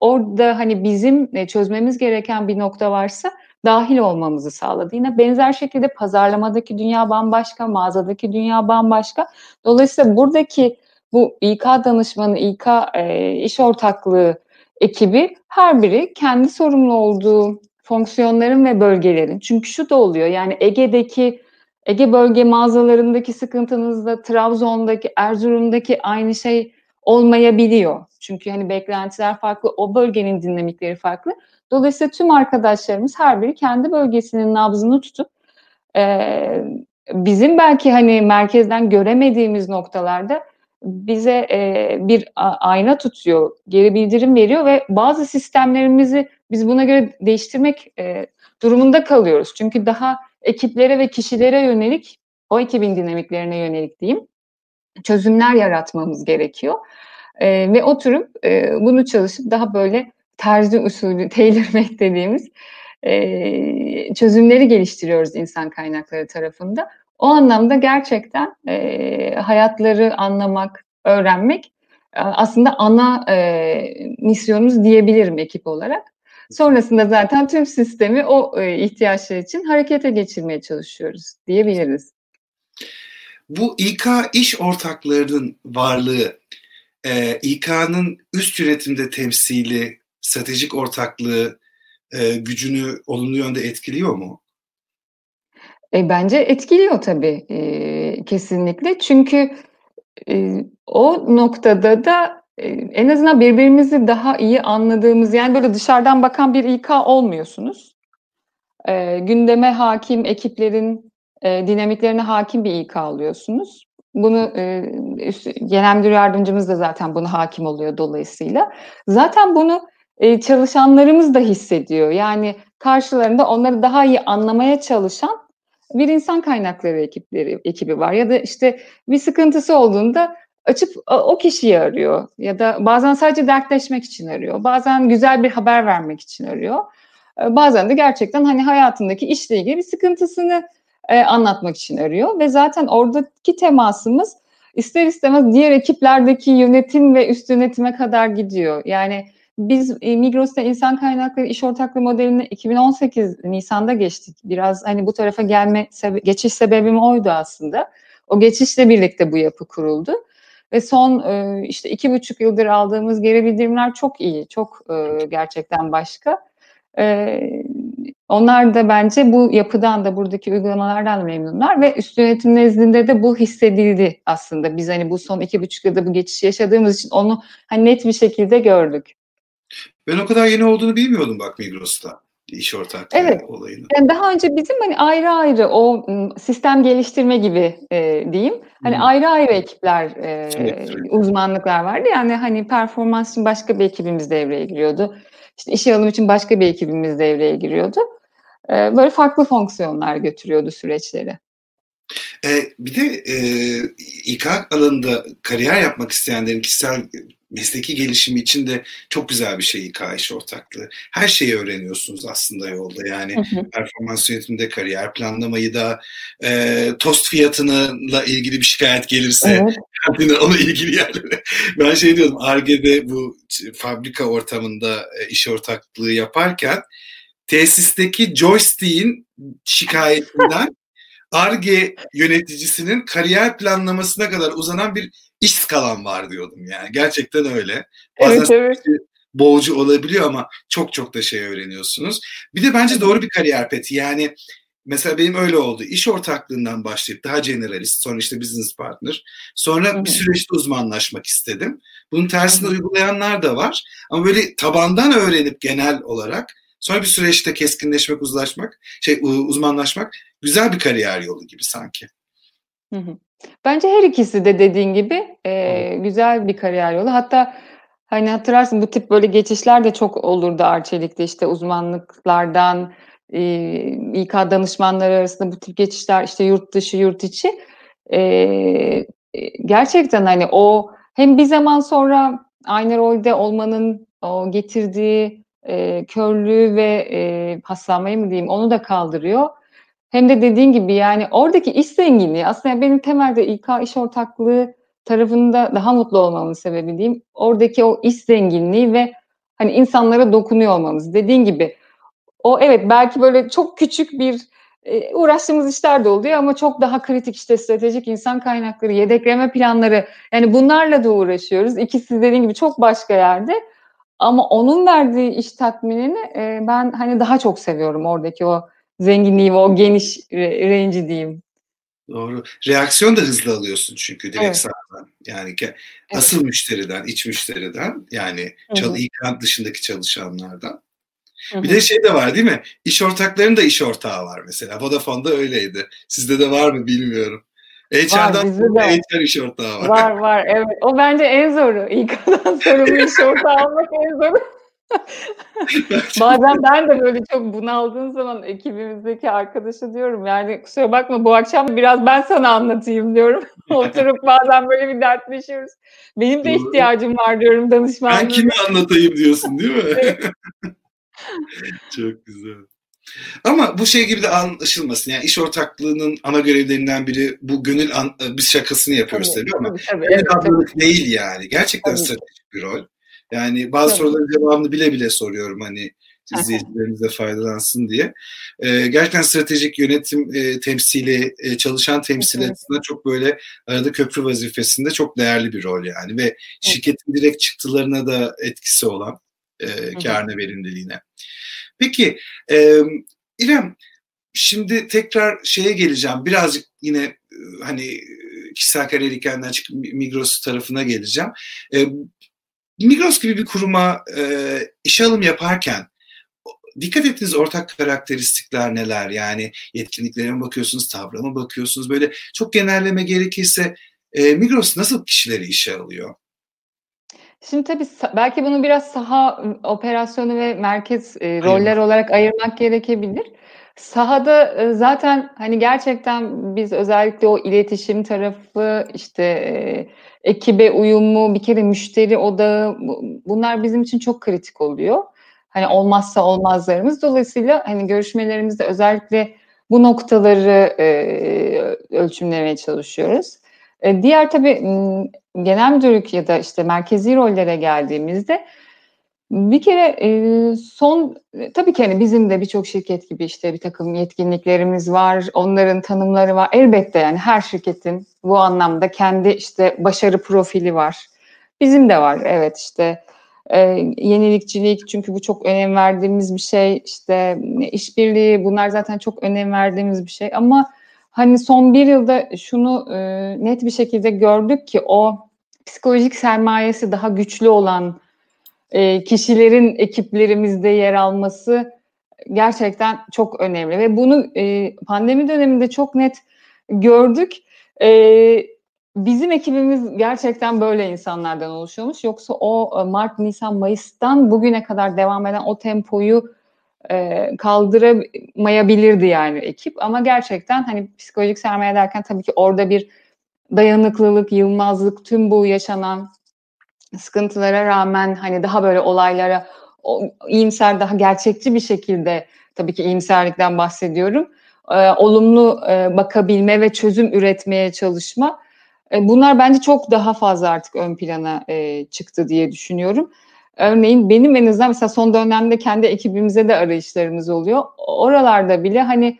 orada hani bizim e, çözmemiz gereken bir nokta varsa dahil olmamızı sağladı. Yine benzer şekilde pazarlamadaki dünya bambaşka, mağazadaki dünya bambaşka. Dolayısıyla buradaki bu İK danışmanı, İK e, iş ortaklığı ekibi her biri kendi sorumlu olduğu fonksiyonların ve bölgelerin. Çünkü şu da oluyor yani Ege'deki Ege bölge mağazalarındaki sıkıntınızda Trabzon'daki, Erzurum'daki aynı şey olmayabiliyor. Çünkü hani beklentiler farklı, o bölgenin dinamikleri farklı. Dolayısıyla tüm arkadaşlarımız her biri kendi bölgesinin nabzını tutup e, bizim belki hani merkezden göremediğimiz noktalarda bize e, bir ayna tutuyor, geri bildirim veriyor ve bazı sistemlerimizi biz buna göre değiştirmek e, durumunda kalıyoruz. Çünkü daha ekiplere ve kişilere yönelik o ekibin dinamiklerine yönelik diyeyim çözümler yaratmamız gerekiyor. E, ve oturup e, bunu çalışıp daha böyle terzi usulü tailor dediğimiz e, çözümleri geliştiriyoruz insan kaynakları tarafında. O anlamda gerçekten e, hayatları anlamak, öğrenmek aslında ana e, misyonumuz diyebilirim ekip olarak. Sonrasında zaten tüm sistemi o e, ihtiyaçlar için harekete geçirmeye çalışıyoruz diyebiliriz. Bu İK iş ortaklarının varlığı, e, İK'nın üst yönetimde temsili, stratejik ortaklığı e, gücünü olumlu yönde etkiliyor mu? E, bence etkiliyor tabii e, kesinlikle. Çünkü e, o noktada da e, en azından birbirimizi daha iyi anladığımız yani böyle dışarıdan bakan bir İK olmuyorsunuz. E, gündeme hakim ekiplerin e, dinamiklerine hakim bir İK alıyorsunuz. Bunu e, genel müdür yardımcımız da zaten bunu hakim oluyor dolayısıyla. Zaten bunu e, çalışanlarımız da hissediyor. Yani karşılarında onları daha iyi anlamaya çalışan bir insan kaynakları ekipleri ekibi var ya da işte bir sıkıntısı olduğunda açıp o kişiyi arıyor ya da bazen sadece dertleşmek için arıyor. Bazen güzel bir haber vermek için arıyor. E, bazen de gerçekten hani hayatındaki işle ilgili bir sıkıntısını e, anlatmak için arıyor ve zaten oradaki temasımız ister istemez diğer ekiplerdeki yönetim ve üst yönetime kadar gidiyor. Yani biz e, Migros'ta insan kaynakları iş ortaklığı modelini 2018 Nisan'da geçtik. Biraz hani bu tarafa gelme sebe geçiş sebebim oydu aslında. O geçişle birlikte bu yapı kuruldu. Ve son e, işte iki buçuk yıldır aldığımız geri bildirimler çok iyi, çok e, gerçekten başka. E, onlar da bence bu yapıdan da buradaki uygulamalardan da memnunlar ve üst yönetim nezdinde de bu hissedildi aslında. Biz hani bu son iki buçuk yılda bu geçişi yaşadığımız için onu hani net bir şekilde gördük. Ben o kadar yeni olduğunu bilmiyordum bak Migros'ta iş ortaklığı evet. olayını. Yani daha önce bizim hani ayrı ayrı o sistem geliştirme gibi e, diyeyim. Hani hmm. ayrı ayrı ekipler, e, uzmanlıklar vardı. Yani hani performans için başka bir ekibimiz devreye giriyordu. İşte işe alım için başka bir ekibimiz devreye giriyordu. E, böyle farklı fonksiyonlar götürüyordu süreçleri. E, bir de e, İK alanında kariyer yapmak isteyenlerin kişisel mesleki gelişimi için de çok güzel bir şey İK iş ortaklığı. Her şeyi öğreniyorsunuz aslında yolda. Yani hı hı. performans yönetiminde kariyer planlamayı da e, tost fiyatıyla ilgili bir şikayet gelirse evet. ona ilgili yerlere. Ben şey diyordum Arge'de bu fabrika ortamında e, iş ortaklığı yaparken tesisteki joystick'in şikayetinden ARGE yöneticisinin kariyer planlamasına kadar uzanan bir iş skalan var diyordum yani. Gerçekten öyle. Bazen evet, evet. boğucu olabiliyor ama çok çok da şey öğreniyorsunuz. Bir de bence doğru bir kariyer peti. Yani mesela benim öyle oldu. İş ortaklığından başlayıp daha generalist, sonra işte business partner. Sonra Hı-hı. bir süreçte uzmanlaşmak istedim. Bunun tersini Hı-hı. uygulayanlar da var. Ama böyle tabandan öğrenip genel olarak sonra bir süreçte keskinleşmek, uzlaşmak, şey uzmanlaşmak güzel bir kariyer yolu gibi sanki. Hı hı. Bence her ikisi de dediğin gibi e, güzel bir kariyer yolu. Hatta hani hatırlarsın bu tip böyle geçişler de çok olurdu Arçelik'te işte uzmanlıklardan e, İK danışmanları arasında bu tip geçişler işte yurt dışı yurt içi e, gerçekten hani o hem bir zaman sonra aynı rolde olmanın o getirdiği e, körlüğü ve e, paslanmayı mı diyeyim onu da kaldırıyor. Hem de dediğin gibi yani oradaki iş zenginliği aslında benim temelde İK iş ortaklığı tarafında daha mutlu olmamın sebebi diyeyim. Oradaki o iş zenginliği ve hani insanlara dokunuyor olmamız. Dediğin gibi o evet belki böyle çok küçük bir e, uğraştığımız işler de oluyor ama çok daha kritik işte stratejik insan kaynakları, yedekleme planları yani bunlarla da uğraşıyoruz. İkisi dediğin gibi çok başka yerde. Ama onun verdiği iş tatminini e, ben hani daha çok seviyorum oradaki o zenginliği ve o geniş range'i diyeyim. Doğru. Reaksiyon da hızlı alıyorsun çünkü direkt evet. sağdan. Yani asıl evet. müşteriden, iç müşteriden yani çal İKAN dışındaki çalışanlardan. Hı-hı. Bir de şey de var değil mi? İş ortaklarının da iş ortağı var mesela. Vodafone'da öyleydi. Sizde de var mı bilmiyorum. HR'dan var, HR iş ortağı var. Var var evet. O bence en zoru. İK'dan sorumlu iş ortağı almak en zoru. Bazen ben de böyle çok bunaldığım zaman ekibimizdeki arkadaşa diyorum yani kusura bakma bu akşam biraz ben sana anlatayım diyorum. Oturup bazen böyle bir dertleşiyoruz. Benim de ihtiyacım var diyorum danışmanlığa. Ben kimi anlatayım diyorsun değil mi? çok güzel. Ama bu şey gibi de anlaşılmasın. Yani iş ortaklığının ana görevlerinden biri bu gönül an, biz şakasını yapıyoruz tabii, tabii ama tabii, tabii, evet, tabii. değil yani. Gerçekten tabii. stratejik bir rol. Yani bazı tabii. soruların cevabını bile bile soruyorum hani izleyicilerimiz de faydalansın diye. Ee, gerçekten stratejik yönetim e, temsili, e, çalışan temsili evet. açısından çok böyle arada köprü vazifesinde çok değerli bir rol yani ve şirketin direkt çıktılarına da etkisi olan e, karne verimliliğine. Peki e, İrem şimdi tekrar şeye geleceğim. Birazcık yine e, hani kişisel kariyer hikayenden çıkıp Migros tarafına geleceğim. E, Migros gibi bir kuruma e, iş alım yaparken dikkat ettiğiniz ortak karakteristikler neler? Yani yetkinliklere mi bakıyorsunuz, tavra mı bakıyorsunuz? Böyle çok genelleme gerekirse e, Migros nasıl kişileri işe alıyor? Şimdi tabii belki bunu biraz saha operasyonu ve merkez e, roller olarak ayırmak gerekebilir. Sahada e, zaten hani gerçekten biz özellikle o iletişim tarafı işte e, ekibe uyumu bir kere müşteri odağı bunlar bizim için çok kritik oluyor. Hani olmazsa olmazlarımız. Dolayısıyla hani görüşmelerimizde özellikle bu noktaları e, ölçümlemeye çalışıyoruz. Diğer tabii genel müdürlük ya da işte merkezi rollere geldiğimizde bir kere e, son tabii ki hani bizim de birçok şirket gibi işte bir takım yetkinliklerimiz var, onların tanımları var. Elbette yani her şirketin bu anlamda kendi işte başarı profili var. Bizim de var evet işte e, yenilikçilik çünkü bu çok önem verdiğimiz bir şey işte işbirliği bunlar zaten çok önem verdiğimiz bir şey ama hani son bir yılda şunu e, net bir şekilde gördük ki o psikolojik sermayesi daha güçlü olan e, kişilerin ekiplerimizde yer alması gerçekten çok önemli ve bunu e, pandemi döneminde çok net gördük. E, bizim ekibimiz gerçekten böyle insanlardan oluşuyormuş. Yoksa o e, Mart, Nisan, Mayıs'tan bugüne kadar devam eden o tempoyu e, kaldıramayabilirdi yani ekip. Ama gerçekten hani psikolojik sermaye derken tabii ki orada bir dayanıklılık, yılmazlık, tüm bu yaşanan sıkıntılara rağmen hani daha böyle olaylara o, iyimser, daha gerçekçi bir şekilde tabii ki iyimserlikten bahsediyorum. E, olumlu e, bakabilme ve çözüm üretmeye çalışma. E, bunlar bence çok daha fazla artık ön plana e, çıktı diye düşünüyorum. Örneğin benim en azından mesela son dönemde kendi ekibimize de arayışlarımız oluyor. Oralarda bile hani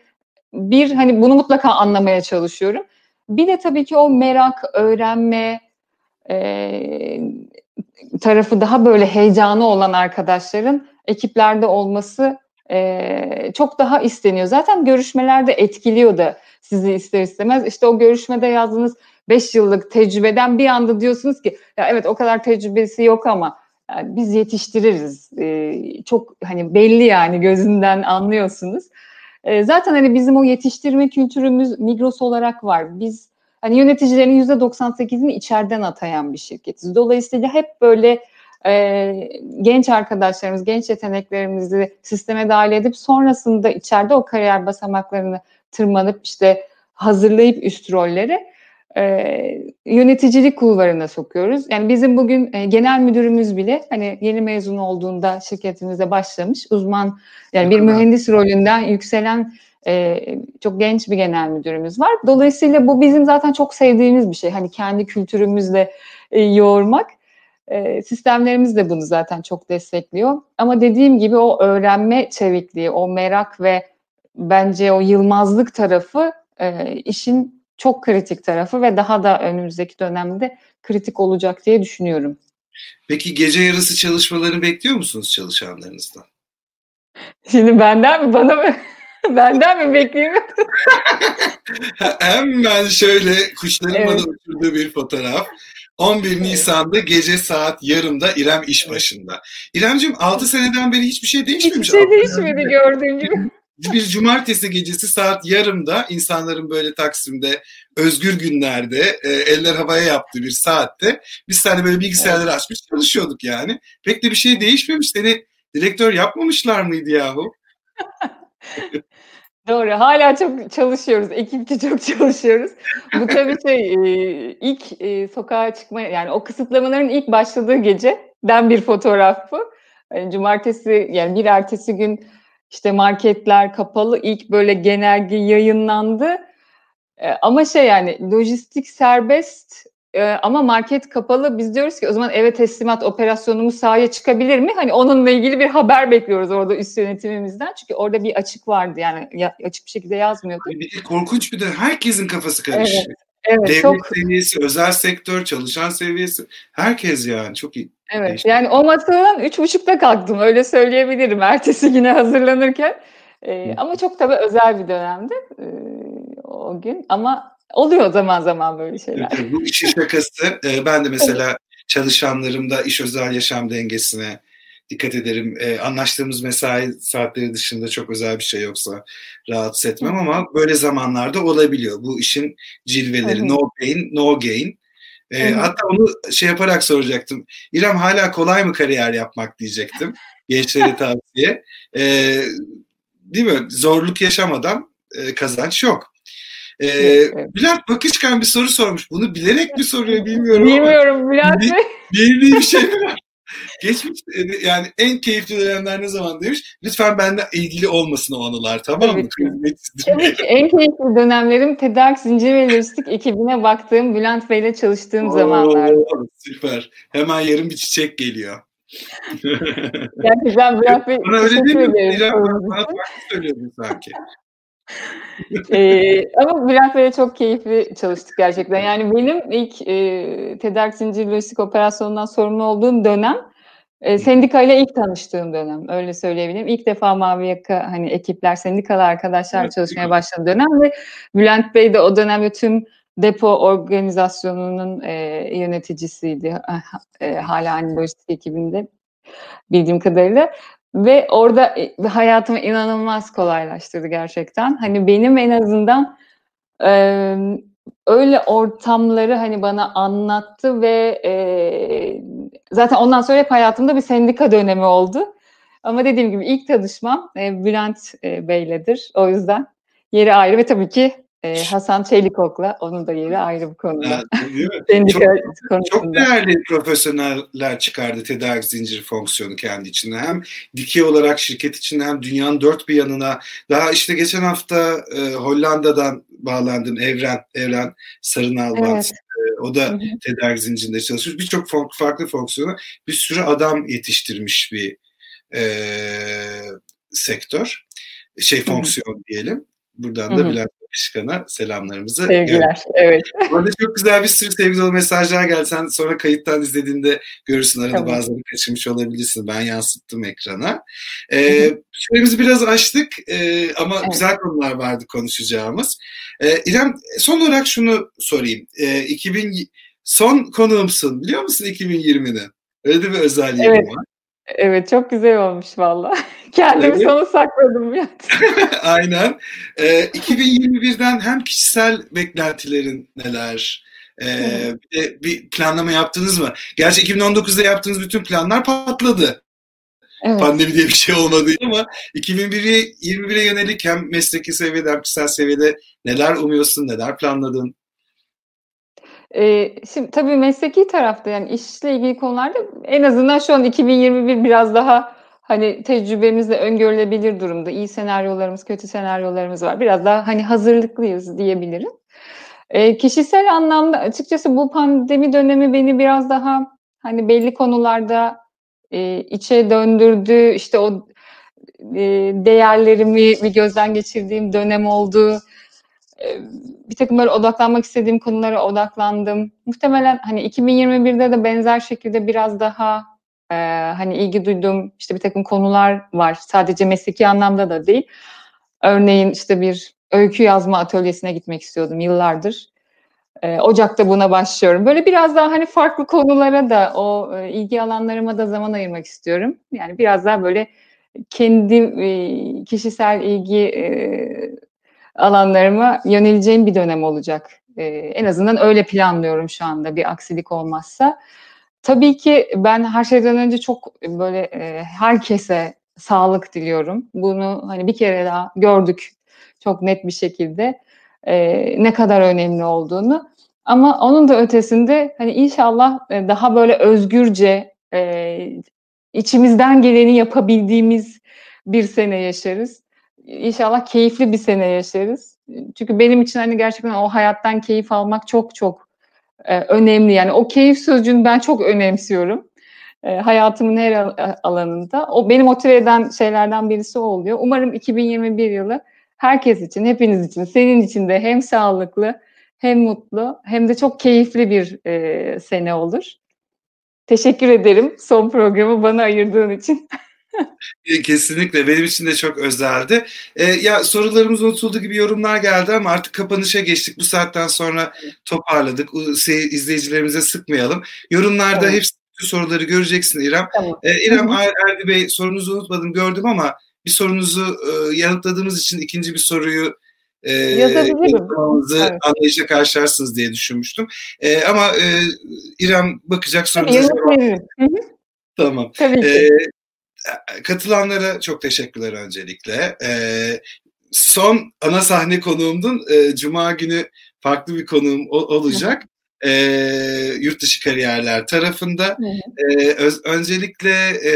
bir hani bunu mutlaka anlamaya çalışıyorum. Bir de tabii ki o merak, öğrenme e, tarafı daha böyle heyecanı olan arkadaşların ekiplerde olması e, çok daha isteniyor. Zaten görüşmelerde etkiliyor da sizi ister istemez. İşte o görüşmede yazdığınız 5 yıllık tecrübeden bir anda diyorsunuz ki ya evet o kadar tecrübesi yok ama yani biz yetiştiririz. E, çok hani belli yani gözünden anlıyorsunuz. E, zaten hani bizim o yetiştirme kültürümüz Migros olarak var. Biz hani yöneticilerin %98'ini içeriden atayan bir şirketiz. Dolayısıyla hep böyle e, genç arkadaşlarımız, genç yeteneklerimizi sisteme dahil edip sonrasında içeride o kariyer basamaklarını tırmanıp işte hazırlayıp üst rolleri e, yöneticilik kulvarına sokuyoruz. Yani bizim bugün e, genel müdürümüz bile hani yeni mezun olduğunda şirketimize başlamış uzman yani bir mühendis rolünden yükselen e, çok genç bir genel müdürümüz var. Dolayısıyla bu bizim zaten çok sevdiğimiz bir şey. Hani kendi kültürümüzle e, yoğurmak. E, sistemlerimiz de bunu zaten çok destekliyor. Ama dediğim gibi o öğrenme çevikliği, o merak ve bence o yılmazlık tarafı e, işin çok kritik tarafı ve daha da önümüzdeki dönemde kritik olacak diye düşünüyorum. Peki gece yarısı çalışmalarını bekliyor musunuz çalışanlarınızdan? Şimdi benden mi bana mı? benden mi bekleyeyim? Hemen şöyle kuşların evet. bana uçurduğu bir fotoğraf. 11 evet. Nisan'da gece saat yarımda İrem iş başında. İremciğim 6 seneden beri hiçbir şey değişmemiş. Hiçbir şey değişmedi gördüğün gibi bir cumartesi gecesi saat yarımda insanların böyle Taksim'de özgür günlerde e, eller havaya yaptığı bir saatte biz hani böyle bilgisayarları açmış çalışıyorduk yani. Pek de bir şey değişmemiş. Seni Direktör yapmamışlar mıydı yahu? Doğru. Hala çok çalışıyoruz. Ekipçe çok çalışıyoruz. Bu tabii şey ilk sokağa çıkma yani o kısıtlamaların ilk başladığı gece ben bir fotoğraf bu. Yani cumartesi yani bir ertesi gün işte marketler kapalı ilk böyle genelge yayınlandı. Ama şey yani lojistik serbest ama market kapalı. Biz diyoruz ki o zaman eve teslimat operasyonumuz sahaya çıkabilir mi? Hani onunla ilgili bir haber bekliyoruz orada üst yönetimimizden. Çünkü orada bir açık vardı yani açık bir şekilde yazmıyordu. Bir de korkunç bir de herkesin kafası karışık. Evet. Evet, Devlet çok... seviyesi, özel sektör, çalışan seviyesi. Herkes yani çok iyi. Evet Değişti. yani o masadan üç buçukta kalktım öyle söyleyebilirim ertesi güne hazırlanırken. Ee, ama çok tabii özel bir dönemdi ee, o gün ama oluyor zaman zaman böyle şeyler. Evet, bu işin şakası. Ee, ben de mesela çalışanlarımda iş özel yaşam dengesine dikkat ederim. Ee, anlaştığımız mesai saatleri dışında çok özel bir şey yoksa rahatsız etmem ama böyle zamanlarda olabiliyor. Bu işin cilveleri. No pain, no gain. E, hatta onu şey yaparak soracaktım. İrem hala kolay mı kariyer yapmak diyecektim. Gençlere tavsiye. E, değil mi? Zorluk yaşamadan e, kazanç yok. Ee, evet, evet. Bülent Bakışkan bir soru sormuş. Bunu bilerek mi soruyor bilmiyorum Bilmiyorum ama. Bülent Bey. Bildiği bir şey mi var? Geçmiş yani en keyifli dönemler ne zaman demiş. Lütfen benimle ilgili olmasın o anılar tamam mı? Tabii ki en keyifli dönemlerim tedarik zincir ve lojistik ekibine baktığım Bülent Bey'le çalıştığım zamanlar. Süper. Hemen yarın bir çiçek geliyor. Gerçekten Bülent Bey bana öyle değil mi? Bana farklı söylüyordun sanki. ee, ama Bülent Bey'le çok keyifli çalıştık gerçekten. Yani benim ilk e, tedarik zincir lojistik operasyonundan sorumlu olduğum dönem e, sendikayla ilk tanıştığım dönem. Öyle söyleyebilirim. İlk defa Mavi Yaka hani ekipler, sendikalı arkadaşlar evet, çalışmaya başladığı dönem ve Bülent Bey de o dönemde tüm depo organizasyonunun e, yöneticisiydi. E, hala hani lojistik ekibinde bildiğim kadarıyla. Ve orada e, hayatımı inanılmaz kolaylaştırdı gerçekten. Hani benim en azından e, öyle ortamları hani bana anlattı ve e, zaten ondan sonra hep hayatımda bir sendika dönemi oldu. Ama dediğim gibi ilk tanışmam e, Bülent e, Bey'ledir. O yüzden yeri ayrı ve tabii ki e, Hasan Çelikok'la onun da yeri ayrı bu konuda. Evet, çok, çok değerli profesyoneller çıkardı tedarik zinciri fonksiyonu kendi içinde. Hem dikey olarak şirket içinde hem dünyanın dört bir yanına. Daha işte geçen hafta e, Hollanda'dan bağlandım Evren, Evren Sarınal evet. E, o da tedarik zincirinde çalışıyor. Birçok farklı fonksiyonu bir sürü adam yetiştirmiş bir e, sektör. Şey fonksiyon diyelim. Buradan da Bülent Başkan'a selamlarımızı. Sevgiler, evet. Orada çok güzel bir sürü sevgi dolu mesajlar geldi. Sen sonra kayıttan izlediğinde görürsün. Arada tamam. bazılarını kaçırmış olabilirsin. Ben yansıttım ekrana. Ee, süremizi biraz açtık e, ama evet. güzel konular vardı konuşacağımız. Ee, İrem son olarak şunu sorayım. Ee, 2000 son konuğumsun biliyor musun 2020'de? Öyle de bir özelliği evet. var. Evet çok güzel olmuş valla. Kendimi evet. sana sakladım ya. Aynen. Ee, 2021'den hem kişisel beklentilerin neler, ee, bir, de bir planlama yaptınız mı? Gerçi 2019'da yaptığınız bütün planlar patladı. Evet. Pandemi diye bir şey olmadı ama 2021'e 21'e yönelik hem mesleki seviyede hem kişisel seviyede neler umuyorsun, neler planladın? Ee, şimdi tabii mesleki tarafta yani işle ilgili konularda en azından şu an 2021 biraz daha hani tecrübemizle öngörülebilir durumda. İyi senaryolarımız, kötü senaryolarımız var. Biraz daha hani hazırlıklıyız diyebilirim. Ee, kişisel anlamda açıkçası bu pandemi dönemi beni biraz daha hani belli konularda e, içe döndürdü. İşte o e, değerlerimi bir gözden geçirdiğim dönem oldu bir takım böyle odaklanmak istediğim konulara odaklandım. Muhtemelen hani 2021'de de benzer şekilde biraz daha e, hani ilgi duyduğum işte bir takım konular var. Sadece mesleki anlamda da değil. Örneğin işte bir öykü yazma atölyesine gitmek istiyordum yıllardır. E, Ocak'ta buna başlıyorum. Böyle biraz daha hani farklı konulara da o e, ilgi alanlarıma da zaman ayırmak istiyorum. Yani biraz daha böyle kendi e, kişisel ilgi e, alanlarıma yöneleceğim bir dönem olacak. Ee, en azından öyle planlıyorum şu anda bir aksilik olmazsa. tabii ki ben her şeyden önce çok böyle e, herkese sağlık diliyorum. Bunu hani bir kere daha gördük çok net bir şekilde e, ne kadar önemli olduğunu. Ama onun da ötesinde hani inşallah e, daha böyle özgürce e, içimizden geleni yapabildiğimiz bir sene yaşarız. İnşallah keyifli bir sene yaşarız. Çünkü benim için hani gerçekten o hayattan keyif almak çok çok e, önemli. Yani o keyif sözcüğünü ben çok önemsiyorum. E, hayatımın her alanında. O beni motive eden şeylerden birisi oluyor. Umarım 2021 yılı herkes için, hepiniz için, senin için de hem sağlıklı, hem mutlu, hem de çok keyifli bir e, sene olur. Teşekkür ederim son programı bana ayırdığın için. Kesinlikle benim için de çok özeldi. Ee, ya sorularımız unutuldu gibi yorumlar geldi ama artık kapanışa geçtik. Bu saatten sonra toparladık. İzleyicilerimize sıkmayalım. Yorumlarda evet. hepsi soruları göreceksin İrem. Tamam. Ee, İrem Erdi Bey sorunuzu unutmadım gördüm ama bir sorunuzu e, yanıtladığımız için ikinci bir soruyu e, yanıtlamamızı evet. anlayışla karşılarsınız diye düşünmüştüm. E, ama e, İrem bakacak sorunuza Tamam. Tabii ki. E, katılanlara çok teşekkürler öncelikle. E, son ana sahne konuğumdun. E, Cuma günü farklı bir konuğum olacak. E, yurt dışı kariyerler tarafında. E, öz, öncelikle e,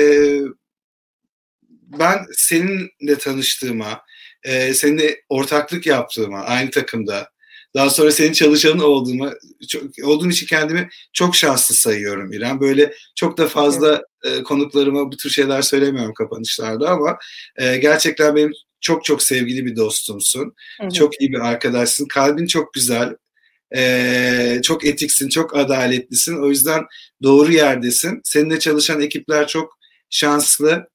ben seninle tanıştığıma, e, seninle ortaklık yaptığıma aynı takımda, daha sonra senin çalışanın olduğuma, çok, olduğum için kendimi çok şanslı sayıyorum İrem. Böyle çok da fazla e, konuklarıma bu tür şeyler söylemiyorum kapanışlarda ama e, gerçekten benim çok çok sevgili bir dostumsun. Hı. Çok iyi bir arkadaşsın. Kalbin çok güzel. Ee, çok etiksin, çok adaletlisin. O yüzden doğru yerdesin. Seninle çalışan ekipler çok şanslı.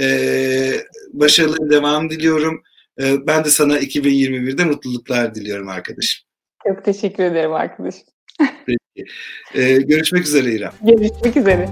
Ee, başarılı devam diliyorum. Ee, ben de sana 2021'de mutluluklar diliyorum arkadaşım. Çok teşekkür ederim arkadaşım. Peki. Ee, görüşmek üzere İrem. Görüşmek üzere.